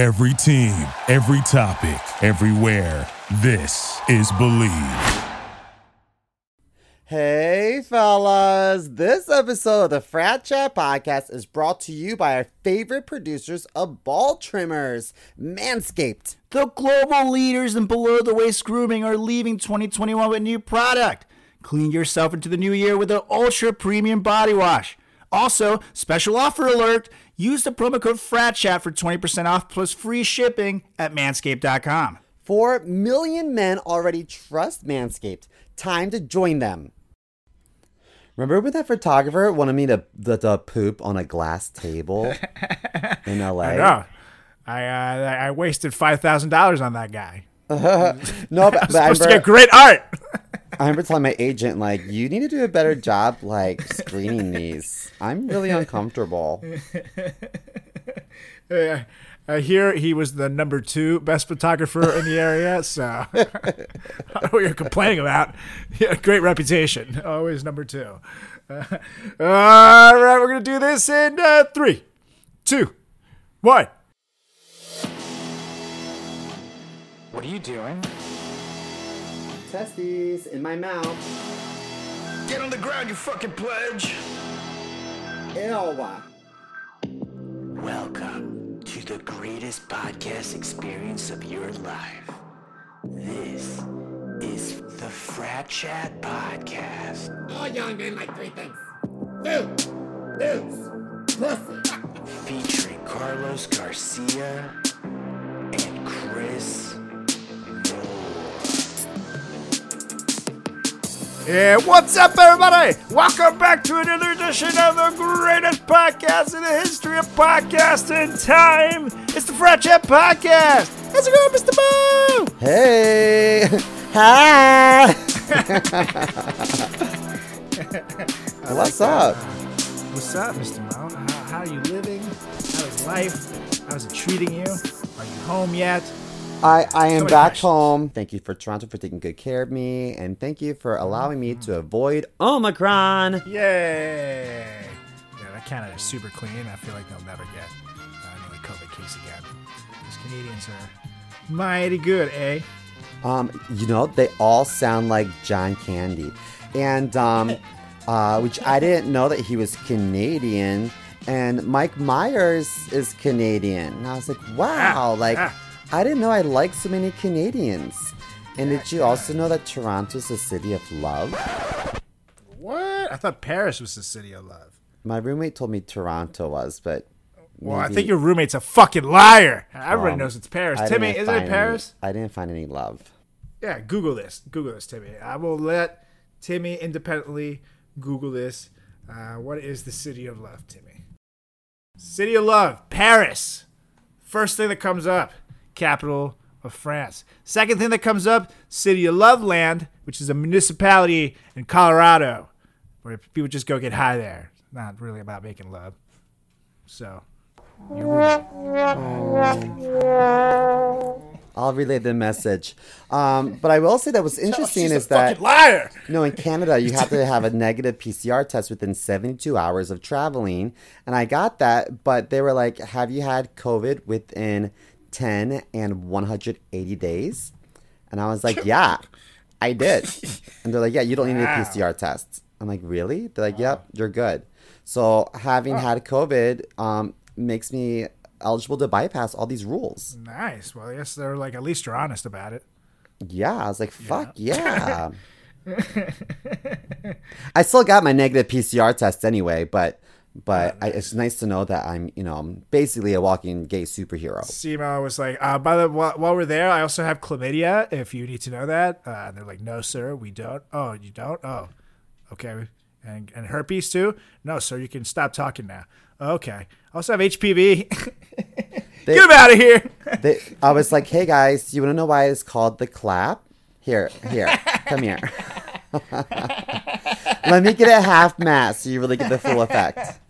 Every team, every topic, everywhere. This is Believe. Hey, fellas. This episode of the Frat Chat Podcast is brought to you by our favorite producers of ball trimmers, Manscaped. The global leaders in below the waist grooming are leaving 2021 with new product. Clean yourself into the new year with an ultra premium body wash. Also, special offer alert use the promo code FRATCHAT for 20% off plus free shipping at manscaped.com. Four million men already trust Manscaped. Time to join them. Remember when that photographer wanted me to, to, to poop on a glass table in LA? I know. I uh, I wasted five thousand dollars on that guy. no, but, but I Supposed to remember, get great art. I remember telling my agent, like, you need to do a better job, like, screening these. I'm really uncomfortable. Uh, I hear he was the number two best photographer in the area, so I don't know what you're complaining about. A great reputation. Always number two. Uh, all right, we're gonna do this in uh, three, two, one. What are you doing? Testes in my mouth. Get on the ground, you fucking pledge! Ew. Welcome to the greatest podcast experience of your life. This is the Frat Chat Podcast. All young men like three things. Food, booze, pussy. Featuring Carlos Garcia and Chris Yeah, what's up, everybody? Welcome back to another edition of the greatest podcast in the history of podcasting time. It's the Chat Podcast. How's it going, Mr. Mo? Hey. Hi. What's up? What's up, Mr. Mo? How, how are you living? How's life? How's it treating you? Are you home yet? I, I am So back questions. home. Thank you for Toronto for taking good care of me, and thank you for allowing me to avoid Omicron. Yay! Yeah, that Canada's super clean. I feel like they'll never get uh, another COVID case again. These Canadians are mighty good, eh? Um, you know, they all sound like John Candy, and um, uh, which I didn't know that he was Canadian. And Mike Myers is Canadian, and I was like, wow, like ah. I didn't know I liked so many Canadians. And did you also know that Toronto's a city of love? What? I thought Paris was the city of love. My roommate told me Toronto was, but Well, I think your roommate's a fucking liar. Everybody Um, knows it's Paris. I Timmy, isn't it any- Paris? I didn't find any love. Yeah, Google this. Google this, Timmy. I will let Timmy independently Google this. Uh, what is the city of love, Timmy? City of love, Paris. First thing that comes up, capital of France. Second thing that comes up, city of Loveland, which is a municipality in Colorado, where people just go get high there. It's not really about making love. So. I'll relay the message. Um, but I will say that what's interesting is a that liar. no, in Canada you have to have a negative PCR test within 72 hours of traveling, and I got that. But they were like, "Have you had COVID within 10 and 180 days?" And I was like, "Yeah, I did." And they're like, "Yeah, you don't need a PCR test." I'm like, "Really?" They're like, "Yep, you're good." So having had COVID um, makes me eligible to bypass all these rules. Nice. Well, yes, they're like, at least you're honest about it. Yeah, I was like, fuck yeah. I still got my negative PCR test anyway, but but I, it's nice to know that I'm, you know, I'm basically a walking gay superhero. Simo was like, uh, by the while, while we're there, I also have chlamydia. If you need to know that, uh, and they're like, no, sir, we don't. Oh, you don't? Oh, okay. And and herpes too? No, sir, you can stop talking now. Okay. I also have HPV. They- Get him out of here. They, I was like, hey guys, you want to know why it's called the clap? Here, here, come here. Let me get a half mass so you really get the full effect.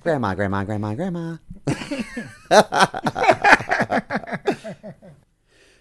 Grandma, grandma, grandma, grandma.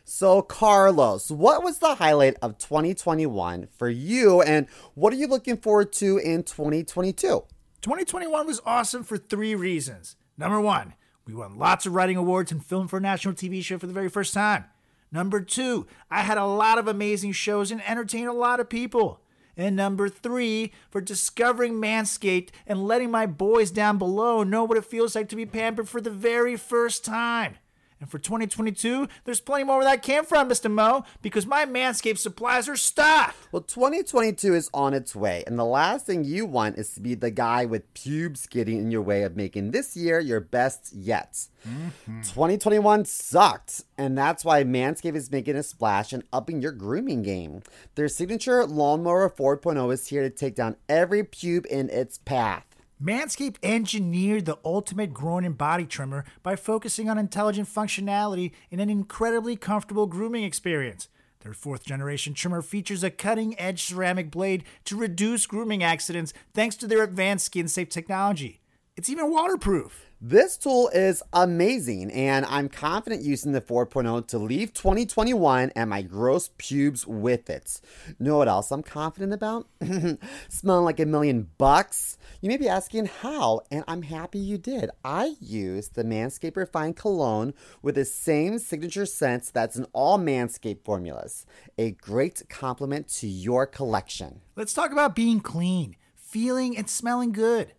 So, Carlos, what was the highlight of 2021 for you, and what are you looking forward to in 2022? 2021 was awesome for three reasons. Number one, We won lots of writing awards and filmed for a national TV show for the very first time. Number two, I had a lot of amazing shows and entertained a lot of people. And number three, for discovering Manscaped and letting my boys down below know what it feels like to be pampered for the very first time. And for 2022, there's plenty more where that came from, Mr. Mo, because my Manscaped supplies are stocked. Well, 2022 is on its way, and the last thing you want is to be the guy with pubes getting in your way of making this year your best yet. Mm-hmm. 2021 sucked, and that's why Manscaped is making a splash and upping your grooming game. Their signature Lawnmower 4.0 is here to take down every pube in its path. Manscaped engineered the ultimate groin and body trimmer by focusing on intelligent functionality and an incredibly comfortable grooming experience. Their fourth generation trimmer features a cutting edge ceramic blade to reduce grooming accidents thanks to their advanced skin safe technology. It's even waterproof. This tool is amazing, and I'm confident using the 4.0 to leave 2021 and my gross pubes with it. Know what else I'm confident about? Smelling like a million bucks? You may be asking how, and I'm happy you did. I use the Manscaped Refined Cologne with the same signature scents that's in all Manscaped formulas. A great compliment to your collection. Let's talk about being clean, feeling and smelling good.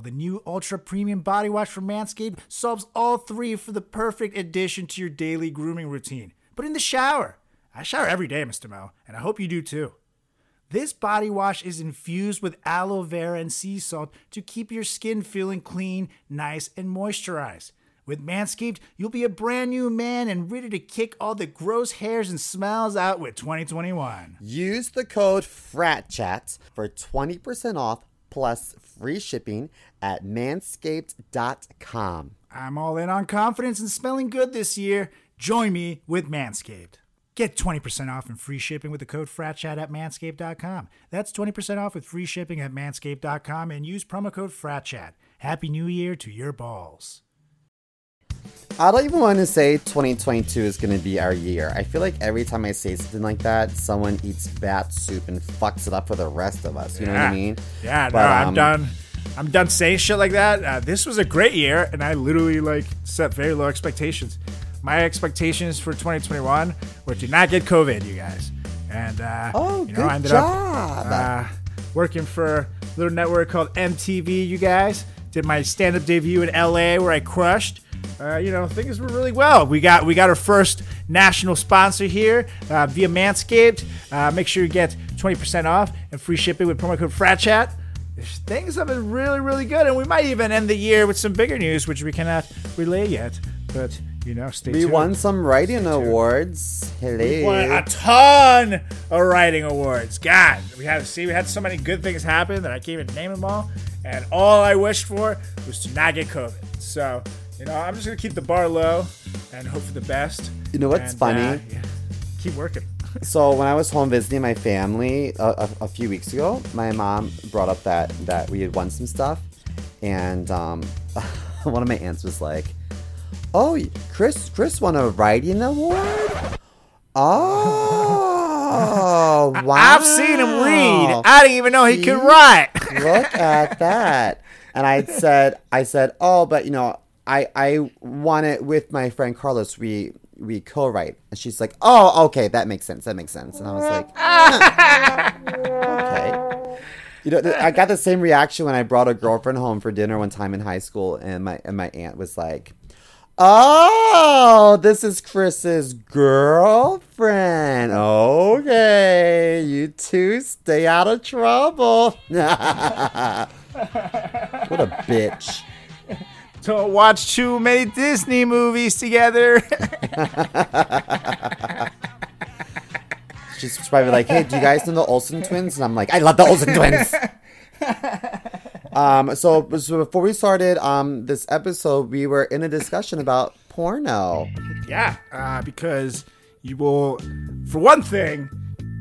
The new Ultra Premium Body Wash from Manscaped solves all three for the perfect addition to your daily grooming routine. But in the shower. I shower every day, Mr. Mo, and I hope you do too. This body wash is infused with aloe vera and sea salt to keep your skin feeling clean, nice, and moisturized. With Manscaped, you'll be a brand new man and ready to kick all the gross hairs and smells out with 2021. Use the code FRATCHAT for 20% off plus free shipping at manscaped.com. I'm all in on confidence and smelling good this year. Join me with Manscaped. Get 20% off and free shipping with the code FRATCHAT at manscaped.com. That's 20% off with free shipping at manscaped.com and use promo code FRATCHAT. Happy New Year to your balls. I don't even want to say 2022 is going to be our year. I feel like every time I say something like that, someone eats bat soup and fucks it up for the rest of us. You know what I mean? Yeah, But, no, I'm um, done. I'm done saying shit like that. Uh, this was a great year, and I literally like set very low expectations. My expectations for 2021 were to not get COVID, you guys. And uh, Oh, you know, good I ended job. up uh, working for a little network called MTV. You guys did my stand-up debut in LA, where I crushed. Uh, you know, things were really well. We got we got our first national sponsor here uh, via Manscaped. Uh, make sure you get 20% off and free shipping with promo code FRATCHAT. Things have been really, really good, and we might even end the year with some bigger news, which we cannot relay yet. But you know, stay We tuned. won some writing awards. Hello. We won a ton of writing awards. God, we had to see we had so many good things happen that I can't even name them all. And all I wished for was to not get COVID. So, you know, I'm just gonna keep the bar low and hope for the best. You know what's And, funny? uh, yeah, keep working. So when I was home visiting my family a, a, a few weeks ago, my mom brought up that that we had won some stuff, and um, one of my aunts was like, "Oh, Chris, Chris won a writing award." Oh, wow! I've seen him read. I didn't even know he could write. Look at that. And I said, I said, oh, but you know, I I won it with my friend Carlos. We we co-write, and she's like, oh, okay, that makes sense. That makes sense. And I was like, hmm, okay. You know, I got the same reaction when I brought a girlfriend home for dinner one time in high school, and my and my aunt was like. Oh, this is Chris's girlfriend. Okay, you two stay out of trouble. what a bitch. Don't watch too many Disney movies together. She's probably like, hey, do you guys know the Olsen twins? And I'm like, I love the Olsen twins. um, so, so before we started um, this episode, we were in a discussion about porno. Yeah, uh, because you will, for one thing,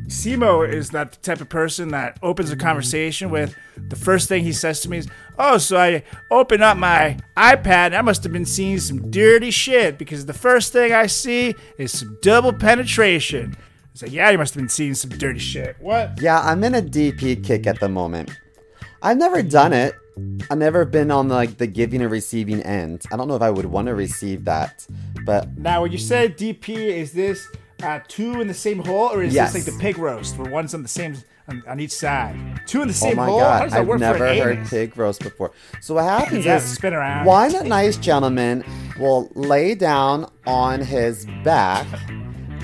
Simo is that type of person that opens a conversation with the first thing he says to me is, "Oh, so I open up my iPad and I must have been seeing some dirty shit because the first thing I see is some double penetration." It's like, "Yeah, you must have been seeing some dirty shit." What? Yeah, I'm in a DP kick at the moment. I've never done it, I've never been on like the giving and receiving end. I don't know if I would want to receive that, but Now, when you say DP, is this uh, two in the same hole, or is Yes. this like the pig roast, where one's on the same on, on each side? Two in the oh same my hole. How god, does that I've never heard anus? pig roast before. So what happens Yeah, is spin around. one nice gentleman will lay down on his back.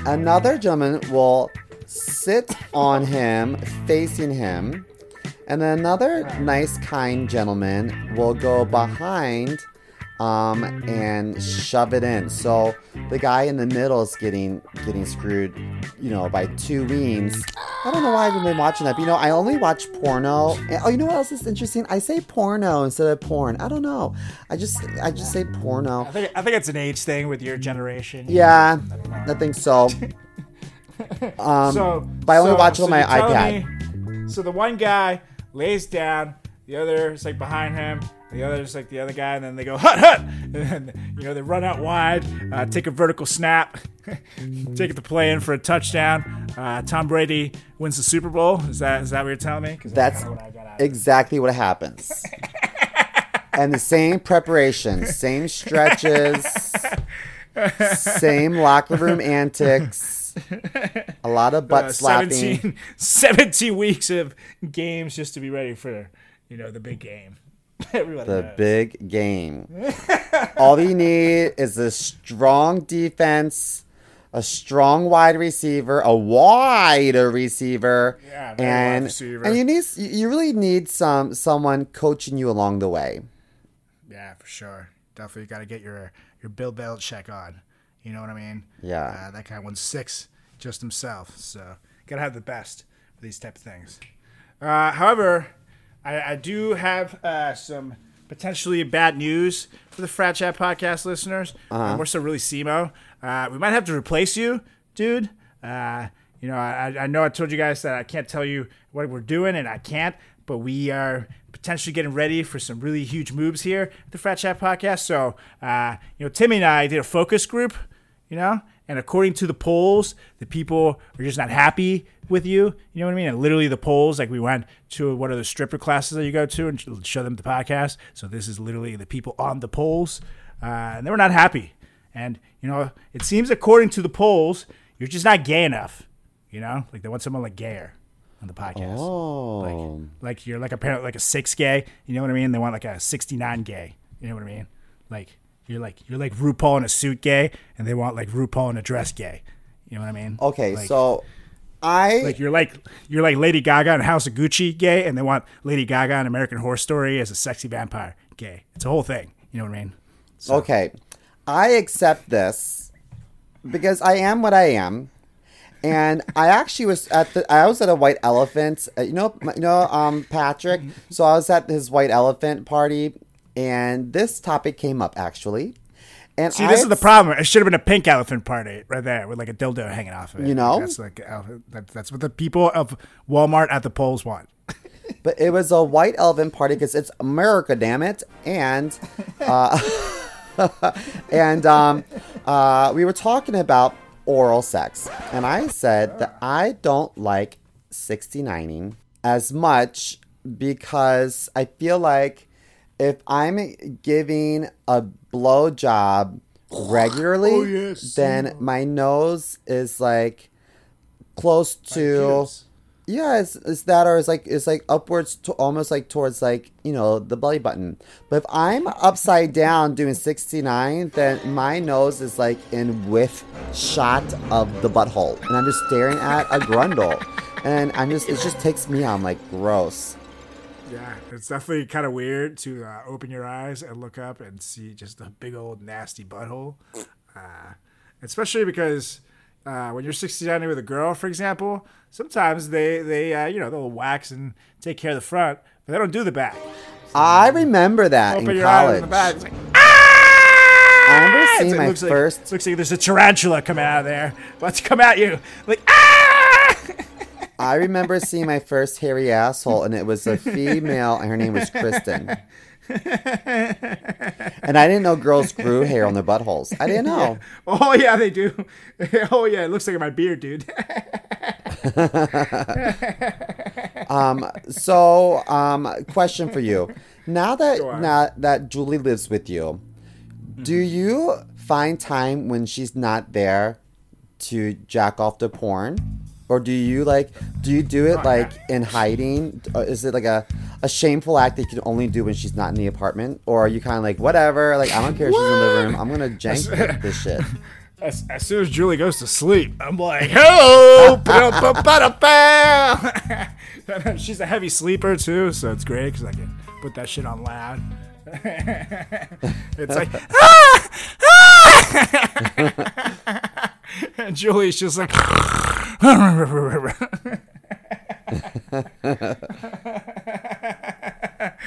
Another gentleman will sit on him, facing him. And then another nice, kind gentleman will go behind um, and shove it in. So the guy in the middle is getting getting screwed, you know, by two weens. I don't know why I've been watching that. But, you know, I only watch porno. And, oh, you know what else is interesting? I say porno instead of porn. I don't know. I just I just say porno. I think I think it's an age thing with your generation. Yeah, I think so. Um, So, but I only so- watch it so on my iPad. me- so the one guy lays down, the other is like behind him, the other is like the other guy, and then they go hut hut, and then, you know they run out wide, uh, take a vertical snap, take it to play in for a touchdown. Uh, Tom Brady wins the Super Bowl. Is that is that what you're telling me? That's kinda what I got out of exactly what happens. and the same preparation, same stretches, same locker room antics, a lot of butt Uh, slapping. 17, 17 weeks of games just to be ready for you know the big game. Everybody The knows. big game. All you need is a strong defense, a strong wide receiver, a wide receiver, Yeah, and receiver. and you need you really need some someone coaching you along the way. Yeah, for sure. Definitely got to get your your Bill Belichick on. You know what I mean? Yeah. Uh, that guy won six just himself. So gotta have the best for these type of things. Uh, however, I, I do have uh, some potentially bad news for the Frat Chat podcast listeners. Uh, More so, really, Simo. Uh, we might have to replace you, dude. Uh, you know, I, I know I told you guys that I can't tell you what we're doing, and I can't. But we are potentially getting ready for some really huge moves here at the Frat Chat podcast. So, uh, you know, Timmy and I did a focus group you know? And according to the polls, the people are just not happy with you. You know what I mean? And literally the polls, like we went to one of the stripper classes that you go to and show them the podcast. So this is literally the people on the polls, uh, and they were not happy. And you know, it seems according to the polls, you're just not gay enough. You know, like they want someone like gayer on the podcast. Oh, Like, like you're like apparently like a six gay. You know what I mean? They want like a sixty nine gay. You know what I mean? Like you're like you're like RuPaul in a suit gay, and they want like RuPaul in a dress gay. You know what I mean? okay. Like- so I like you're like you're like Lady Gaga in House of Gucci gay, and they want Lady Gaga in American Horror Story as a sexy vampire gay. It's a whole thing. You know what I mean? Okay, I accept this because I am what I am, and I actually was at the I was at a white elephant. uh, You know, you know, um, Patrick. So I was at his white elephant party, and this topic came up actually. And See, I this is the problem. It should have been a pink elephant party right there with like a dildo hanging off of it. You know? that's like that, that's what the people of Walmart at the polls want. But it was a white elephant party because it's America, damn it. And uh, and um, uh, we were talking about oral sex, and I said that I don't like 69ing as much because I feel like if I'm giving a blow job regularly, oh, then my nose is like close to. Yeah, it's, it's that or it's like it's like upwards to almost like towards like you know the belly button. But if I'm upside down doing 69, then my nose is like in width shot of the butthole, and I'm just staring at a grundle, and I'm just it just takes me on like gross. Yeah, it's definitely kind of weird to uh, open your eyes and look up and see just a big old nasty butthole. Uh, especially because uh, when you're 69 with a girl, for example, sometimes they they uh, you know they'll wax and take care of the front, but they don't do the back. I remember that Open in your eyes college. in the back. It's like, I remember seeing it my looks first. Like, looks like there's a tarantula coming out of there. To come at you. Like ah! I remember seeing my first hairy asshole, and it was a female, and her name was Kristen. and I didn't know girls grew hair on their buttholes. I didn't know. Oh yeah, they do. Oh yeah, it looks like my beard, dude. Um, so, um, question for you. Now that now that Julie lives with you, do you find time when she's not there to jack off the porn? Or do you like do you do it like in hiding? Or is it like a, a shameful act that you can only do when she's not in the apartment? Or are you kind of like whatever? Like I don't care if she's in the room. I'm gonna jank this shit. As, as soon as Julie goes to sleep, I'm like, hello! She's a heavy sleeper too, so it's great because I can put that shit on loud. it's like, ah! Ah! And Julie's just like,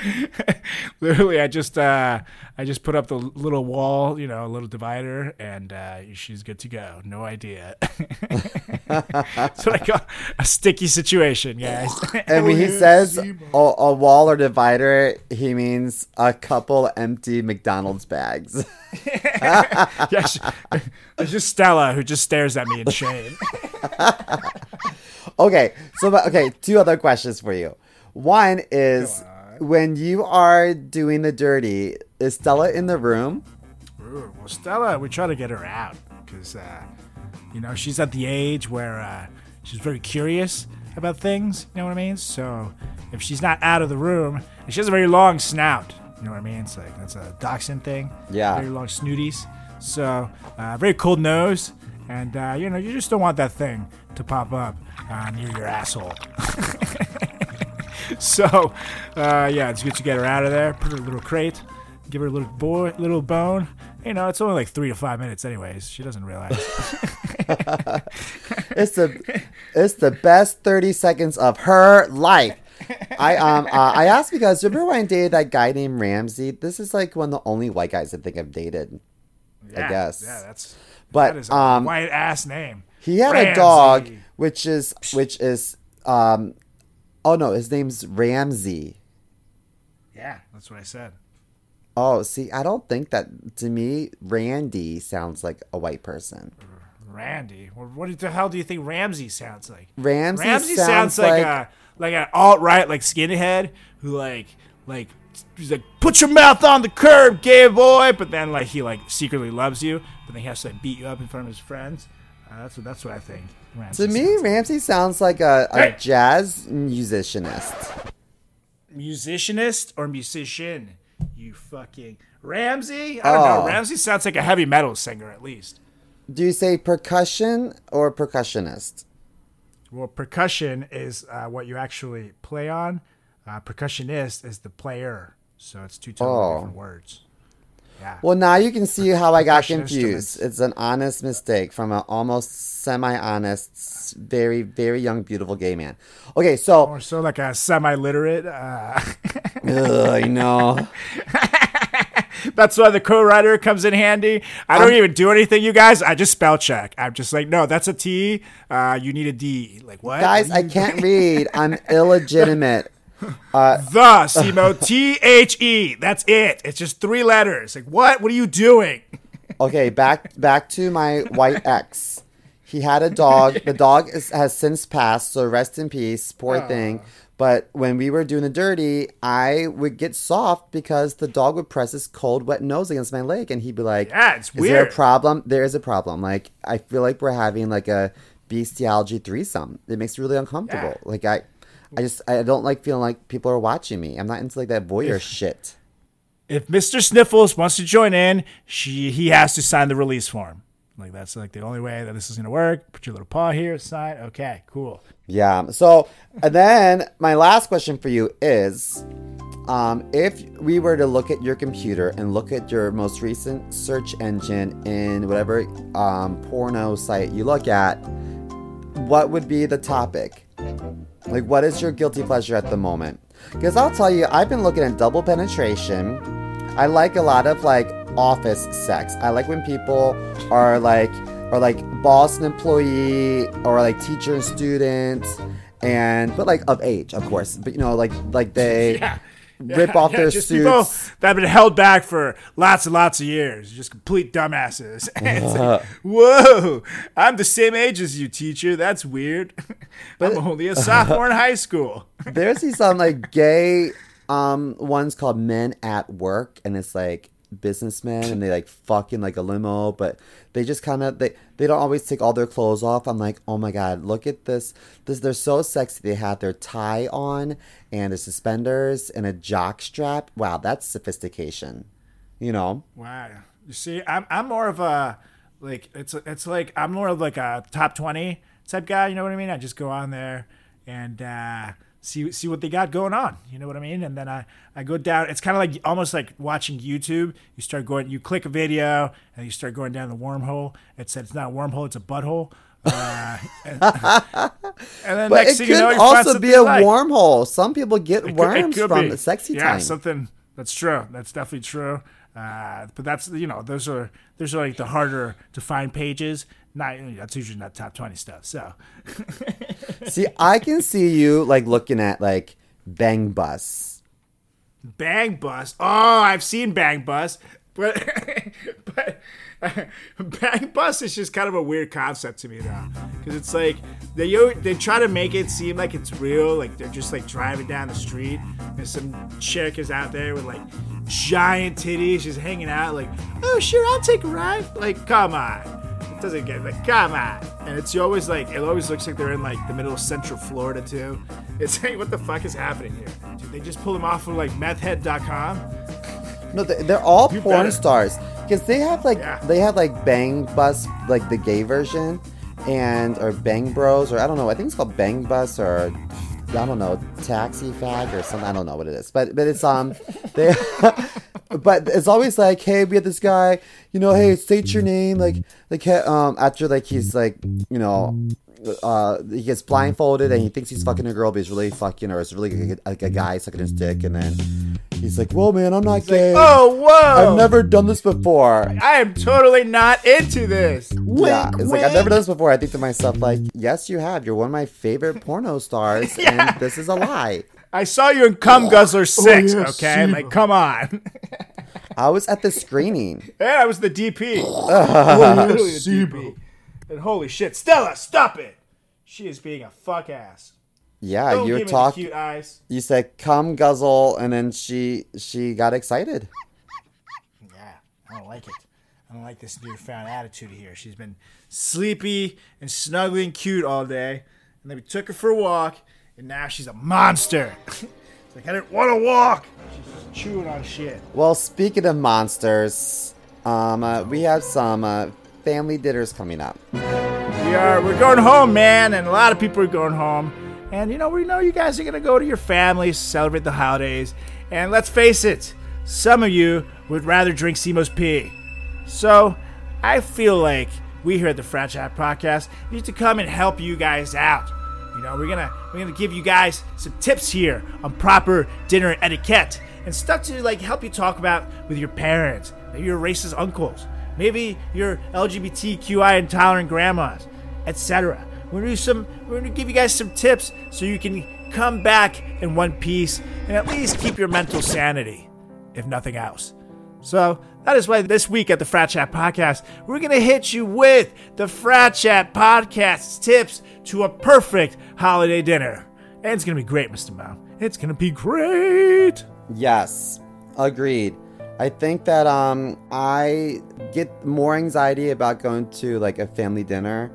literally i just uh i just put up the little wall you know a little divider and uh she's good to go. No idea. So like a, a sticky situation guys. And when he says a, a wall or divider, he means a couple empty McDonald's bags. yeah, she- it's just stella who just stares at me in shame. Okay, so but- okay, two other questions for you. One is when you are doing the dirty, is Stella in the room? Ooh, well stella we try to get her out because uh you know she's at the age where uh she's very curious about things you know what i mean? So if she's not out of the room and she has a very long snout you know what i mean? It's like that's a dachshund thing. Yeah. very long snooties. So uh, very cold nose and uh, you know you just don't want that thing to pop up near your asshole so uh, yeah it's good to get her out of there put her in a little crate give her a little boy little bone you know it's only like three to five minutes anyways she doesn't realize It's the it's the best thirty seconds of her life. I um uh, I asked because remember when I dated that guy named Ramsey? This is like one of the only white guys I think I've dated. Yeah, guess. yeah that's But that um white ass name he had a dog which is which is um oh no, his name's Ramsey. yeah that's what i said. Oh, see, I don't think that to me Randy sounds like a white person. randy? What the hell do you think ramsey sounds like? Ramsey, ramsey sounds, sounds, like, like, a like an alt-right like skinhead who like like he's like put your mouth on the curb gay boy but then like he like secretly loves you but then he has to like, beat you up in front of his friends. Uh, that's what that's what i think Ramsey to me sounds. Ramsey sounds like a, a Hey. jazz musicianist. musicianist or musician you fucking ramsey i don't Oh. know ramsey sounds like a heavy metal singer at least Do you say percussion or percussionist? Well, percussion is uh, what you actually play on. Uh, percussionist is the player. So it's two totally Oh. different words. Yeah. Well, now you can see how I got confused. It's an honest mistake from an almost semi-honest, very, very young, beautiful gay man. Okay, so or so like a semi-literate. Uh, Ugh, I know. that's why the co-writer comes in handy. I don't even do anything, you guys. I just spell check. I'm just like, no, that's a T. Uh, you need a D. Like what? Guys, I can't read. I'm illegitimate. Uh, the Simo T H E. That's it. It's just three letters. Like what? What are you doing? Okay, back back to my white ex. He had a dog. The dog is, has since passed, so rest in peace, poor thing. But when we were doing the dirty, I would get soft because the dog would press his cold, wet nose against my leg, and he'd be like, Yeah, it's Is there a problem? There is a problem. Like I feel like we're having like a bestiality threesome. It makes me really uncomfortable. Yeah. Like I, I just I don't like feeling like people are watching me. I'm not into like that voyeur shit. if Mr. Sniffles wants to join in, she he has to sign the release form. Like that's like the only way that this is gonna work. Put your little paw here, sign. Okay, cool. Yeah. So, and then my last question for you is um, if we were to look at your computer and look at your most recent search engine in whatever um, porno site you look at, what would be the topic? Like, what is your guilty pleasure at the moment? Because I'll tell you, I've been looking at double penetration. I like a lot of like office sex. I like when people are like, or like boss and employee, or like teacher and student, and but like of age, of course. But you know, like like they rip off Yeah, their just people suits. that have been held back for lots and lots of years. Just complete dumbasses. And it's like, Whoa, I'm the same age as you, teacher. That's weird. But, I'm only a sophomore in high school. There's these some like gay Um, one's called Men at Work, and it's like businessmen, and they like fucking like a limo, but they just kind of they they don't always take all their clothes off. I'm like, oh my god, look at this! This they're so sexy. They have their tie on and the suspenders and a jock strap. Wow, that's sophistication. You know. Wow. You see, I'm I'm more of a like it's it's like I'm more of like a top twenty type guy. You know what I mean? I just go on there and uh, see see what they got going on. You know what I mean? And then I I go down. It's kind of like almost like watching YouTube. You start going, you click a video, and you start going down the wormhole. It said it's not a wormhole, it's a butthole. Uh, and, and then But next it thing could you know, also be a like. wormhole. Some people get It worms could from be. the sexy yeah, time. something that's true. That's definitely true. Uh, but that's you know those are those are like the harder to find pages. Not that's usually not top twenty stuff. So see, I can see you like looking at like Bang Bus. Bang Bus. Oh, I've seen Bang Bus, but but Bang Bus is just kind of a weird concept to me though, because it's like they they try to make it seem like it's real, like they're just like driving down the street and some chick is out there with like giant titties, she's hanging out like, oh sure, I'll take a ride. Like, come on. Doesn't get like, come on. And it's always like, it always looks like they're in like the middle of Central Florida too. It's like, what the fuck is happening here? Did they just pull them off of like methhead.com? No, they- they're all You porn better. stars because they have like Yeah. they have like Bang Bus, like the gay version, and or Bang Bros, or I don't know. I think it's called Bang Bus or I don't know Taxi Fag or something. I don't know what it is, but but it's um they. But it's always like, hey, we have this guy, you know, hey, state your name, like, like, um, after like he's like, you know, uh, he gets blindfolded and he thinks he's fucking a girl, but he's really fucking, or it's really like a, guy sucking his dick, and then he's like, whoa, man, I'm not gay. Oh, whoa! I've never done this before. I am totally not into this. yeah, it's like I've never done this before. I think to myself, like, yes, you have. You're one of my favorite porno stars, and this is a lie. I saw you in Cum Guzzler 6, Oh, okay? yeah, Sheba. Like, come on. I was at the screening. yeah, I was the DP. Literally the DP. And holy shit, Stella, stop it! She is being a fuck ass. Yeah, Don't you give me the talking. cute eyes. You said "come guzzle," and then she she got excited. Yeah, I don't like it. I don't like this newfound attitude here. She's been sleepy and snuggly and cute all day, and then we took her for a walk, and now she's a monster. it's like I didn't want to walk. She's just chewing on shit. Well, speaking of monsters, um, uh, we have some uh, family dinners coming up. We are we're going home, man, and a lot of people are going home. And you know, we know you guys are gonna go to your families, celebrate the holidays. And let's face it, some of you would rather drink Simo's pee. So I feel like we here at the Frat Chat Podcast need to come and help you guys out. You know, we're gonna we're gonna give you guys some tips here on proper dinner etiquette and stuff to like help you talk about with your parents, maybe your racist uncles, maybe your LGBTQI intolerant grandmas, etc. We're gonna do some. We're gonna give you guys some tips so you can come back in one piece and at least keep your mental sanity, if nothing else. So that is why this week at the Frat Chat Podcast, we're gonna hit you with the Frat Chat Podcast's tips to a perfect holiday dinner. And it's gonna be great, Mr. Mo. It's gonna be great. Yes, agreed. I think that um I get more anxiety about going to like a family dinner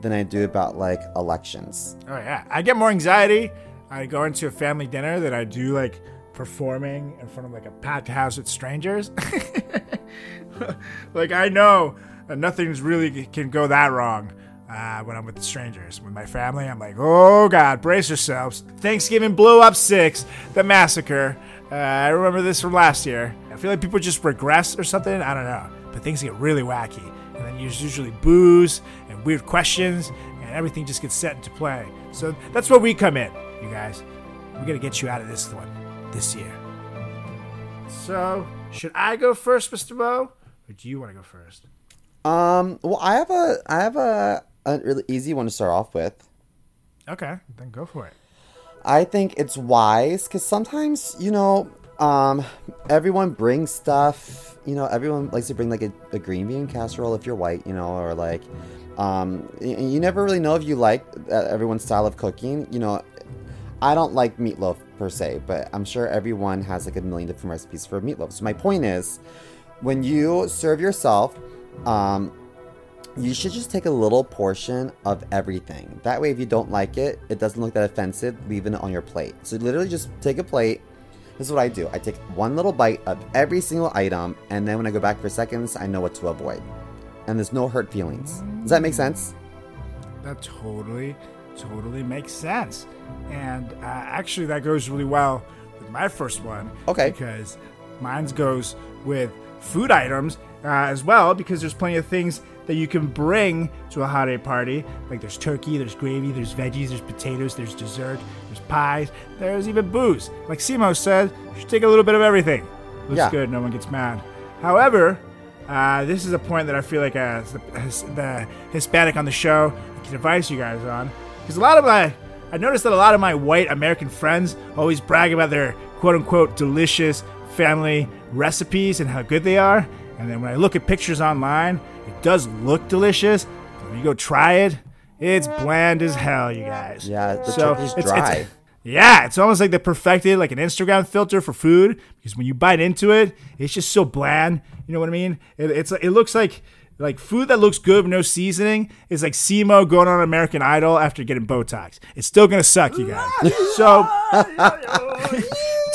than I do about like elections. Oh yeah, I get more anxiety. I go into a family dinner than I do like performing in front of like a packed house with strangers. like I know that nothing's really can go that wrong uh, when I'm with the strangers. With my family, I'm like, oh god, brace yourselves. Thanksgiving blew up six, the massacre. Uh, I remember this from last year. I feel like people just regress or something. I don't know, but things get really wacky, and then there's usually booze and weird questions, and everything just gets set into play. So that's where we come in, you guys. We're gonna get you out of this one this year. So, should I go first, Mr. Bo, or do you want to go first? Um, well, I have a I have a a really easy one to start off with. Okay, then go for it. I think it's wise because sometimes, you know, um, everyone brings stuff. You know, everyone likes to bring like a, a green bean casserole if you're white, you know, or like, um, y- you never really know if you like uh, everyone's style of cooking. You know, I don't like meatloaf per se, but I'm sure everyone has like a million different recipes for meatloaf. So my point is, when you serve yourself, um, you should just take a little portion of everything. That way, if you don't like it, it doesn't look that offensive, leaving it on your plate. So literally just take a plate. This is what I do. I take one little bite of every single item, and then when I go back for seconds, I know what to avoid. And there's no hurt feelings. Does that make sense? That totally, totally makes sense. And uh, actually, that goes really well with my first one. Okay. Because mine goes with food items uh, as well, because there's plenty of things that you can bring to a holiday party. Like there's turkey, there's gravy, there's veggies, there's potatoes, there's dessert, there's pies, there's even booze. Like Simo said, you should take a little bit of everything. Looks Yeah. good, no one gets mad. However, uh, this is a point that I feel like uh, the, the Hispanic on the show can advise you guys on. Because a lot of my, I noticed that a lot of my white American friends always brag about their quote unquote delicious family recipes and how good they are. And then when I look at pictures online, it does look delicious. But when you go try it, it's bland as hell, you guys. Yeah, the So, turkey's it's- dry. it's- yeah, it's almost like they perfected like an Instagram filter for food because when you bite into it, it's just so bland. You know what I mean? It, it's it looks like like food that looks good with no seasoning is like Simo going on American Idol after getting Botox. It's still gonna suck, you guys. So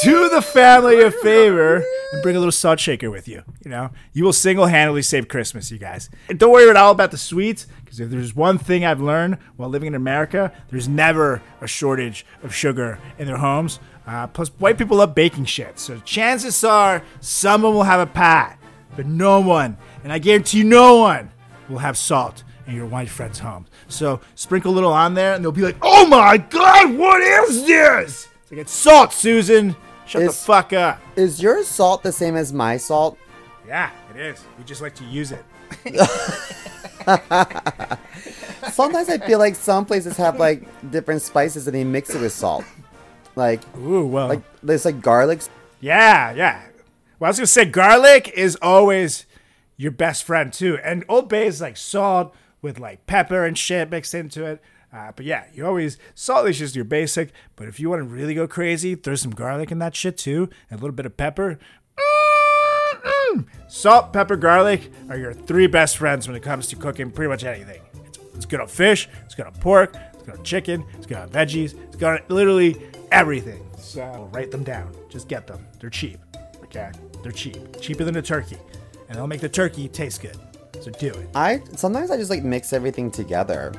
do the family a favor and bring a little salt shaker with you. You know, you will single handedly save Christmas, you guys. And don't worry at all about the sweets, because if there's one thing I've learned while living in America, there's never a shortage of sugar in their homes. Uh, plus, white people love baking shit, so chances are someone will have a pie, but no one, and I guarantee you, no one will have salt in your white friend's home. So sprinkle a little on there, and they'll be like, "Oh my god, what is this?" It's like it's salt, Susan. Shut the fuck up. Is your salt the same as my salt? Yeah, it is. We just like to use it. Sometimes I feel like some places have like different spices and they mix it with salt. Like, Ooh, well. like there's like garlic. yeah, yeah. Well, I was gonna say garlic is always your best friend too, and Old Bay is like salt with like pepper and shit mixed into it. Uh, but yeah, you always salt is your basic. But if you want to really go crazy, throw some garlic in that shit too, and a little bit of pepper. Mm-mm. Salt, pepper, garlic are your three best friends when it comes to cooking pretty much anything. It's, it's good on fish, it's good on pork, it's good on chicken, it's good on veggies, it's good on literally everything. So write them down. Just get them. They're cheap. Okay? They're cheap. Cheaper than a turkey. And they'll make the turkey taste good. So do it. I sometimes I just like mix everything together.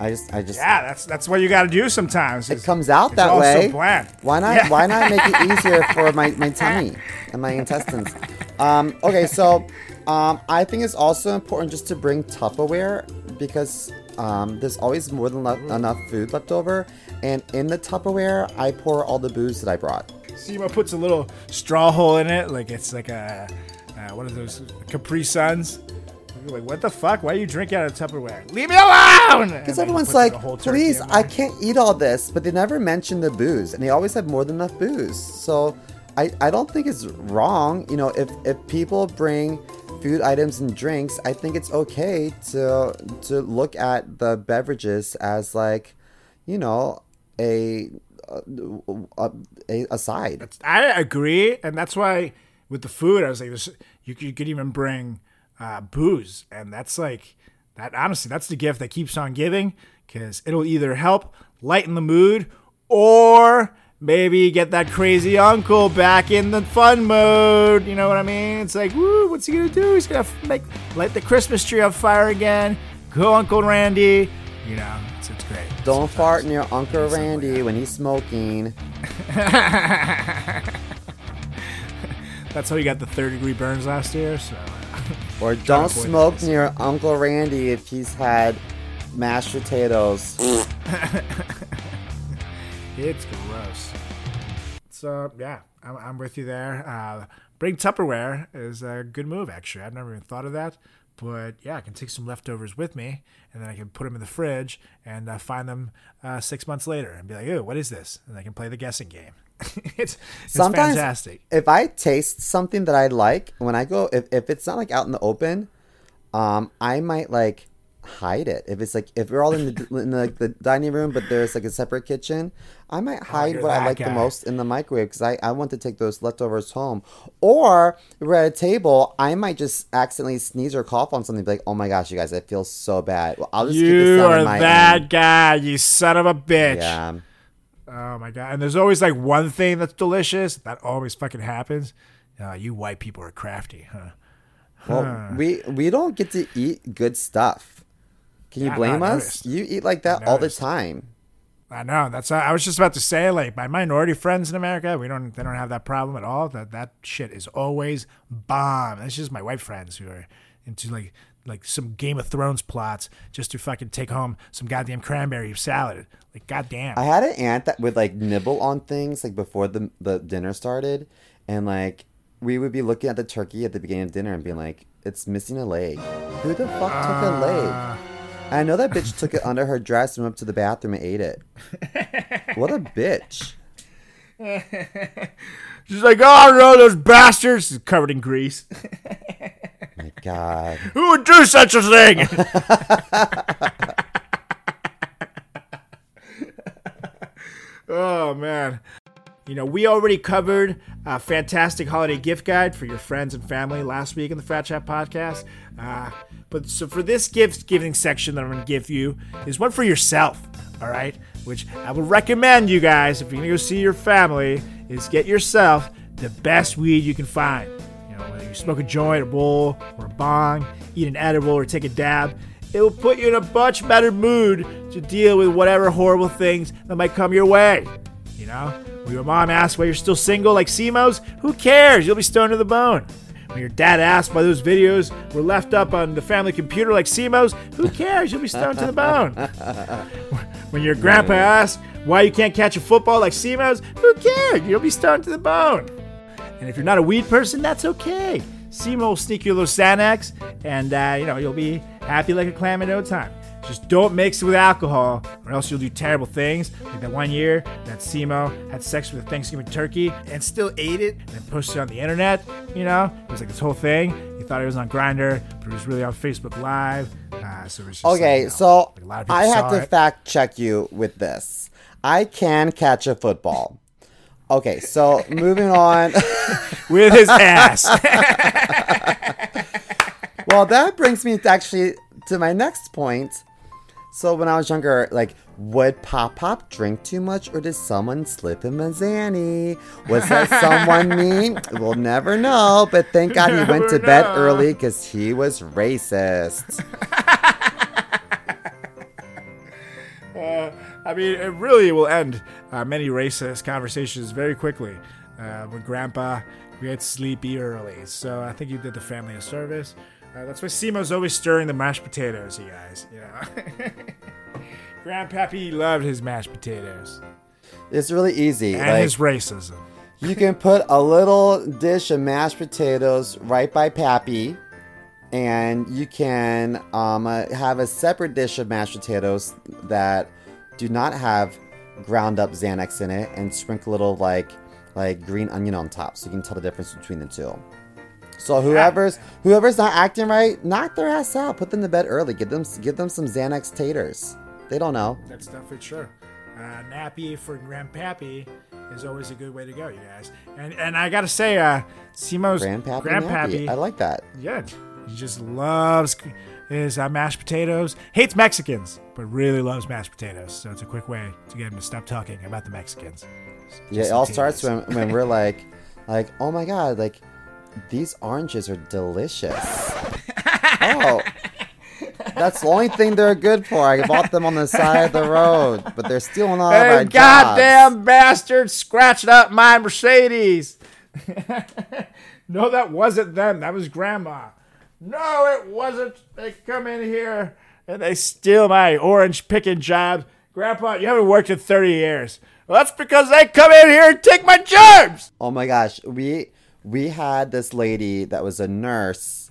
I just I just Yeah, that's that's what you got to do sometimes. it comes out that way. bland. Why not? Yeah. Why not make it easier for my, my tummy and my intestines? Um, okay, so um, I think it's also important just to bring Tupperware because um, there's always more than le- enough food left over, and in the Tupperware I pour all the booze that I brought. Simo puts a little straw hole in it, like it's like a uh, what are those Capri Suns? You're like, what the fuck? Why are you drinking out of Tupperware? Leave me alone! Because everyone's like, please, I can't eat all this, but they never mention the booze, and they always have more than enough booze. So I, I don't think it's wrong. You know, if, if people bring food items and drinks, I think it's okay to to look at the beverages as like, you know, a a, a, a side. I agree, and that's why with the food, I was like, you, could- you could even bring uh, booze, and that's like that. Honestly, that's the gift that keeps on giving because it'll either help lighten the mood or maybe get that crazy uncle back in the fun mode. You know what I mean? It's like, woo, what's he gonna do? He's gonna make light the Christmas tree on fire again. Go, Uncle Randy. You know, it's, it's great. Don't fart near Uncle Randy when he's smoking. That's how you got the third degree burns last year. So. Or don't smoke this. near Uncle Randy if he's had mashed potatoes. It's gross. So yeah, I'm, I'm with you there. Uh, bring Tupperware is a good move. Actually, I've never even thought of that. But yeah, I can take some leftovers with me, and then I can put them in the fridge and uh, find them uh, six months later and be like, "Oh, what is this?" And I can play the guessing game. it's it's Sometimes, fantastic. if I taste something that I like, when I go, if, if it's not like out in the open, um, I might like hide it. If it's like if we're all in the in the, like, the dining room, but there's like a separate kitchen, I might hide you're what I like the most in the microwave because I, I want to take those leftovers home. Or we're at a table, I might just accidentally sneeze or cough on something. and Be like, oh my gosh, you guys, I feel so bad. Well, I'll just keep this You are that end. guy, you son of a bitch. Yeah. Oh my god! And there's always like one thing that's delicious. That always fucking happens. Uh, you white people are crafty, huh? Well, we we don't get to eat good stuff. Can you Yeah, blame us? noticed. You eat like that all the time. I know. That's. I was just about to say, like my minority friends in America, we don't. They don't have that problem at all. That that shit is always bomb. That's just my white friends who are into like like some Game of Thrones plots just to fucking take home some goddamn cranberry salad. Like goddamn. I had an aunt that would like nibble on things like before the the dinner started, and like we would be looking at the turkey at the beginning of dinner and being like, "It's missing a leg. Who the fuck took a ah. leg?" I know that bitch took it under her dress and went up to the bathroom and ate it. what a bitch! She's like, oh no, those bastards! It's covered in grease. My God. Who would do such a thing? oh man. You know, we already covered a fantastic holiday gift guide for your friends and family last week in the Frat Chat podcast. Uh, but so for this gift giving section that I'm going to give you is one for yourself, all right? Which I would recommend you guys if you're going to go see your family is get yourself the best weed you can find. Know, whether you smoke a joint, a bowl, or a bong, eat an edible, or take a dab, it will put you in a much better mood to deal with whatever horrible things that might come your way. You know, when your mom asks why you're still single, like Simo's, who cares? You'll be stoned to the bone. When your dad asks why those videos were left up on the family computer, like Simo's, who cares? You'll be stoned to the bone. when your grandpa asks why you can't catch a football like Simo's, who cares? You'll be stoned to the bone. And if you're not a weed person, that's okay. Simo will sneak you a little Xanax, and uh, you know you'll be happy like a clam in no time. Just don't mix it with alcohol, or else you'll do terrible things. Like that one year that Simo had sex with a Thanksgiving turkey and still ate it and then posted it on the internet. You know, it was like this whole thing. He thought it was on Grindr, but it was really on Facebook Live. Uh, so it was just like, Okay, you know, so like a lot of I have to it. fact check you with this. I can catch a football. Okay, so moving on. with his ass. well, that brings me to actually to my next point. So when I was younger, like, would Pop Pop drink too much, or did someone slip him a Zanny? Was that someone me? We'll never know. But thank God he went to Never bed early because he was racist. I mean, it really will end uh, many racist conversations very quickly uh, when Grandpa gets sleepy early. So I think you did the family a service. Uh, that's why Simo's always stirring the mashed potatoes, you guys. You know, Grandpappy loved his mashed potatoes It's really easy. and like, his racism. You can put a little dish of mashed potatoes right by Pappy, and you can um, uh, have a separate dish of mashed potatoes that do not have ground up Xanax in it, and sprinkle a little like like green onion on top, so you can tell the difference between the two. So whoever's whoever's not acting right, knock their ass out. Put them to bed early. Give them give them some Xanax taters. They don't know. That's definitely true. Uh, nappy for Grandpappy is always a good way to go, you guys. And and I gotta say, uh, Simo's Grandpappy, Grandpappy. I like that. Yeah, he just loves his uh, mashed potatoes. Hates Mexicans, but really loves mashed potatoes. So it's a quick way to get him to stop talking about the Mexicans. Yeah, it all starts when, when we're like, like, oh my god, like these oranges are delicious. oh, that's the only thing they're good for. I bought them on the side of the road, but they're stealing all of our Hey, jobs. goddamn bastard, scratched up my Mercedes. no, that wasn't them. That was Grandma. No, it wasn't. They come in here and they steal my orange picking jobs. Grandpa, you haven't worked in 30 years. Well, that's because they come in here and take my jobs. Oh my gosh, we we had this lady that was a nurse,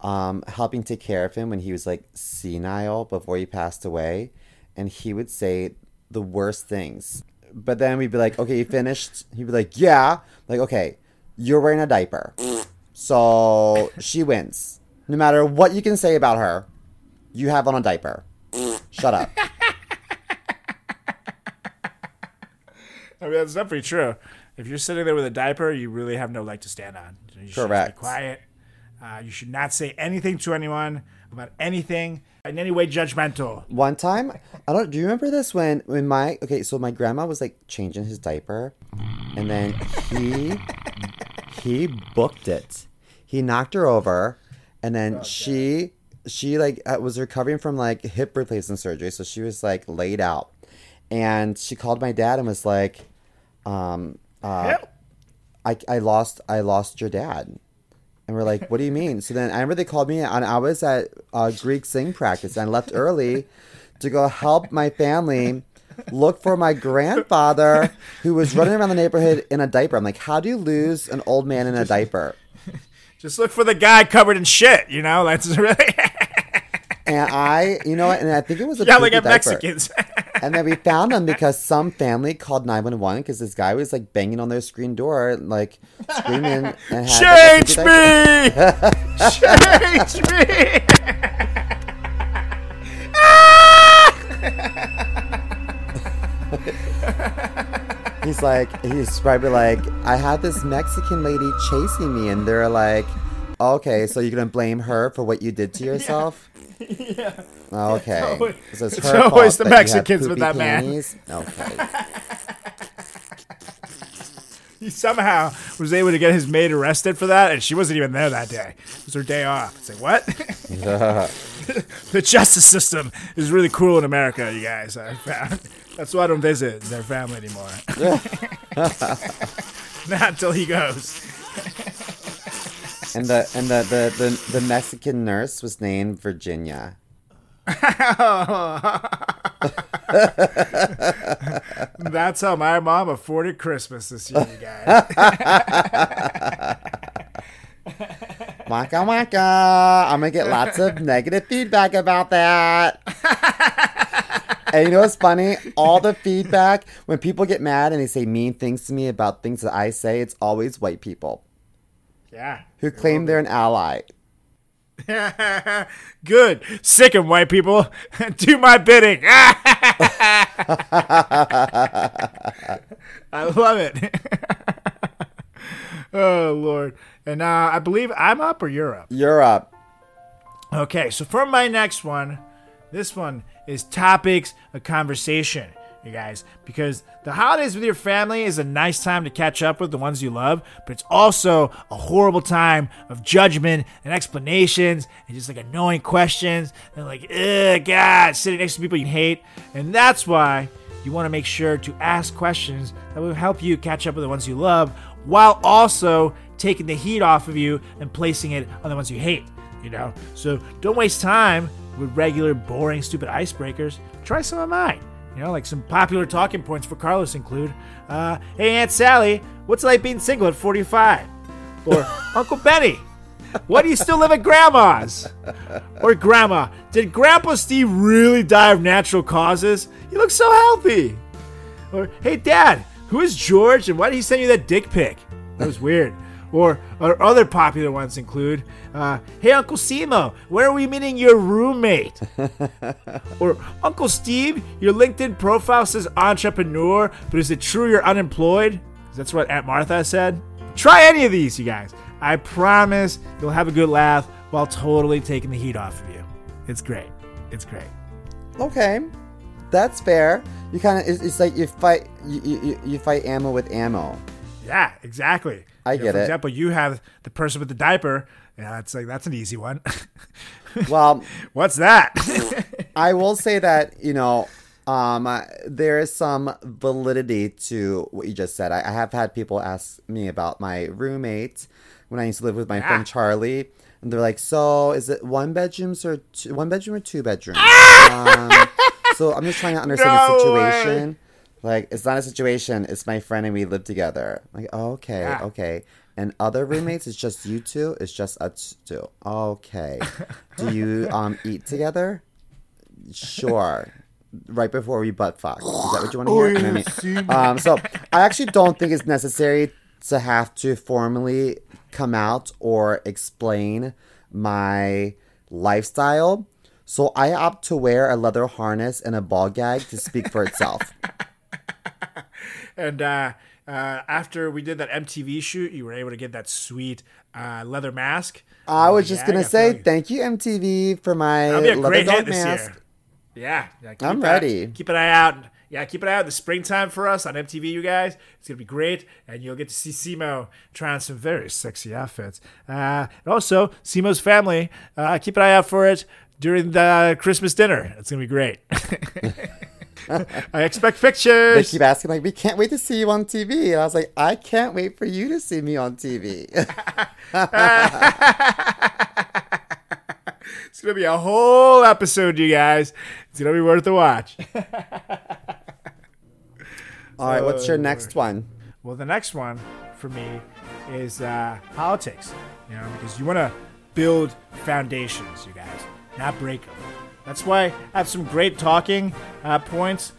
um, helping take care of him when he was like senile before he passed away, and he would say the worst things. But then we'd be like, "Okay, you finished?" He'd be like, "Yeah." Like, okay, you're wearing a diaper, so she wins. No matter what you can say about her, You have on a diaper. Shut up. I mean, that's definitely true. If you're sitting there with a diaper, you really have no leg to stand on. You should just Correct. Be quiet. Uh, you should not say anything to anyone about anything in any way judgmental. One time, I don't. Do you remember this when when my okay? So my grandma was like changing his diaper, and then he he booked it. He knocked her over, and then she she like uh, was recovering from like hip replacement surgery, so she was like laid out, and she called my dad and was like, um, uh, I I lost I lost your dad. And we're like, what do you mean? So then I remember they called me and I was at uh, Greek sing practice and I left early to go help my family look for my grandfather who was running around the neighborhood in a diaper. I'm like, how do you lose an old man in a diaper? Just look for the guy covered in shit. You know, that's really And I, you know? And I think it was a poopy at diaper. Mexicans. And then we found him because some family called 911 because this guy was like banging on their screen door, like screaming and had Change me! Change me! He's like, he's probably like, I had this Mexican lady chasing me, and they're like, okay, so you're gonna blame her for what you did to yourself? Yeah. Okay. always- so it's it's always the that you had Mexicans with that man. panties? Okay. He somehow was able to get his maid arrested for that, and she wasn't even there that day. It was her day off. It's like, what? the justice system is really cruel in America, you guys. I found. That's why I don't visit their family anymore. Not until he goes. And the and the, the, the, the Mexican nurse was named Virginia. That's how my mom afforded Christmas this year, you guys. Waka waka. I'm gonna get lots of negative feedback about that. And you know what's funny? All the feedback when people get mad and they say mean things to me about things that I say, it's always white people yeah. who claim they're an ally. Good. Sick 'em, white people. Do my bidding. I love it. oh, Lord. And uh, I believe I'm up or you're up. You're up. Okay, so for my next one, this one is topics of conversation, you guys, because the holidays with your family is a nice time to catch up with the ones you love, but it's also a horrible time of judgment and explanations and just like annoying questions and like, ugh, God, sitting next to people you hate. And that's why you want to make sure to ask questions that will help you catch up with the ones you love while also taking the heat off of you and placing it on the ones you hate you know? So don't waste time with regular, boring, stupid icebreakers. Try some of mine. You know, like some popular talking points for Carlos include, uh, hey Aunt Sally, what's it like being single at 45? Or Uncle Benny, why do you still live at Grandma's? Or Grandma, did Grandpa Steve really die of natural causes? He looks so healthy. Or, hey Dad, who is George and why did he send you that dick pic? That was weird. Or, or other popular ones include, uh, hey Uncle Simo, where are we meeting your roommate? or Uncle Steve, your LinkedIn profile says entrepreneur, but is it true you're unemployed? That's what Aunt Martha said. Try any of these, you guys. I promise you'll have a good laugh while totally taking the heat off of you. It's great. It's great. Okay, that's fair. You kind of it's, it's like you fight you, you you fight ammo with ammo. Yeah, exactly. I You know, get for it. example, you have the person with the diaper. Yeah, that's like that's an easy one. Well, What's that? I will say that you know um, uh, there is some validity to what you just said. I, I have had people ask me about my roommate when I used to live with my friend Charlie, and they're like, "So is it one bedrooms or two, one bedroom or two bedrooms?" um, so I'm just trying to understand No the way. Like, it's not a situation. It's my friend and we live together. Like, oh, okay, okay. And other roommates, it's just you two. It's just us two. Okay. Do you um eat together? Sure. Right before we butt fuck. Is that what you want to hear? And I mean- um, so I actually don't think it's necessary to have to formally come out or explain my lifestyle. So I opt to wear a leather harness and a ball gag to speak for itself. And uh, uh, after we did that MTV shoot, you were able to get that sweet uh, leather mask. I was just Yeah, gonna say like- thank you MTV for my That'll be a leather dog mask. year. Yeah, yeah I'm ready. Keep an eye out. Yeah, keep an eye out in the springtime for us on MTV, you guys. It's gonna be great, and you'll get to see Simo try on some very sexy outfits. Uh, and also, Simo's family. Uh, keep an eye out for it during the Christmas dinner. It's gonna be great. I expect pictures. They keep asking like, "We can't wait to see you on TV," and I was like, "I can't wait for you to see me on TV." It's gonna be a whole episode, you guys. It's gonna be worth the watch. All right, what's your Oh, next one? Well, the next one for me is uh, politics. You know, because you want to build foundations, you guys, not break them. That's why I have some great talking uh, points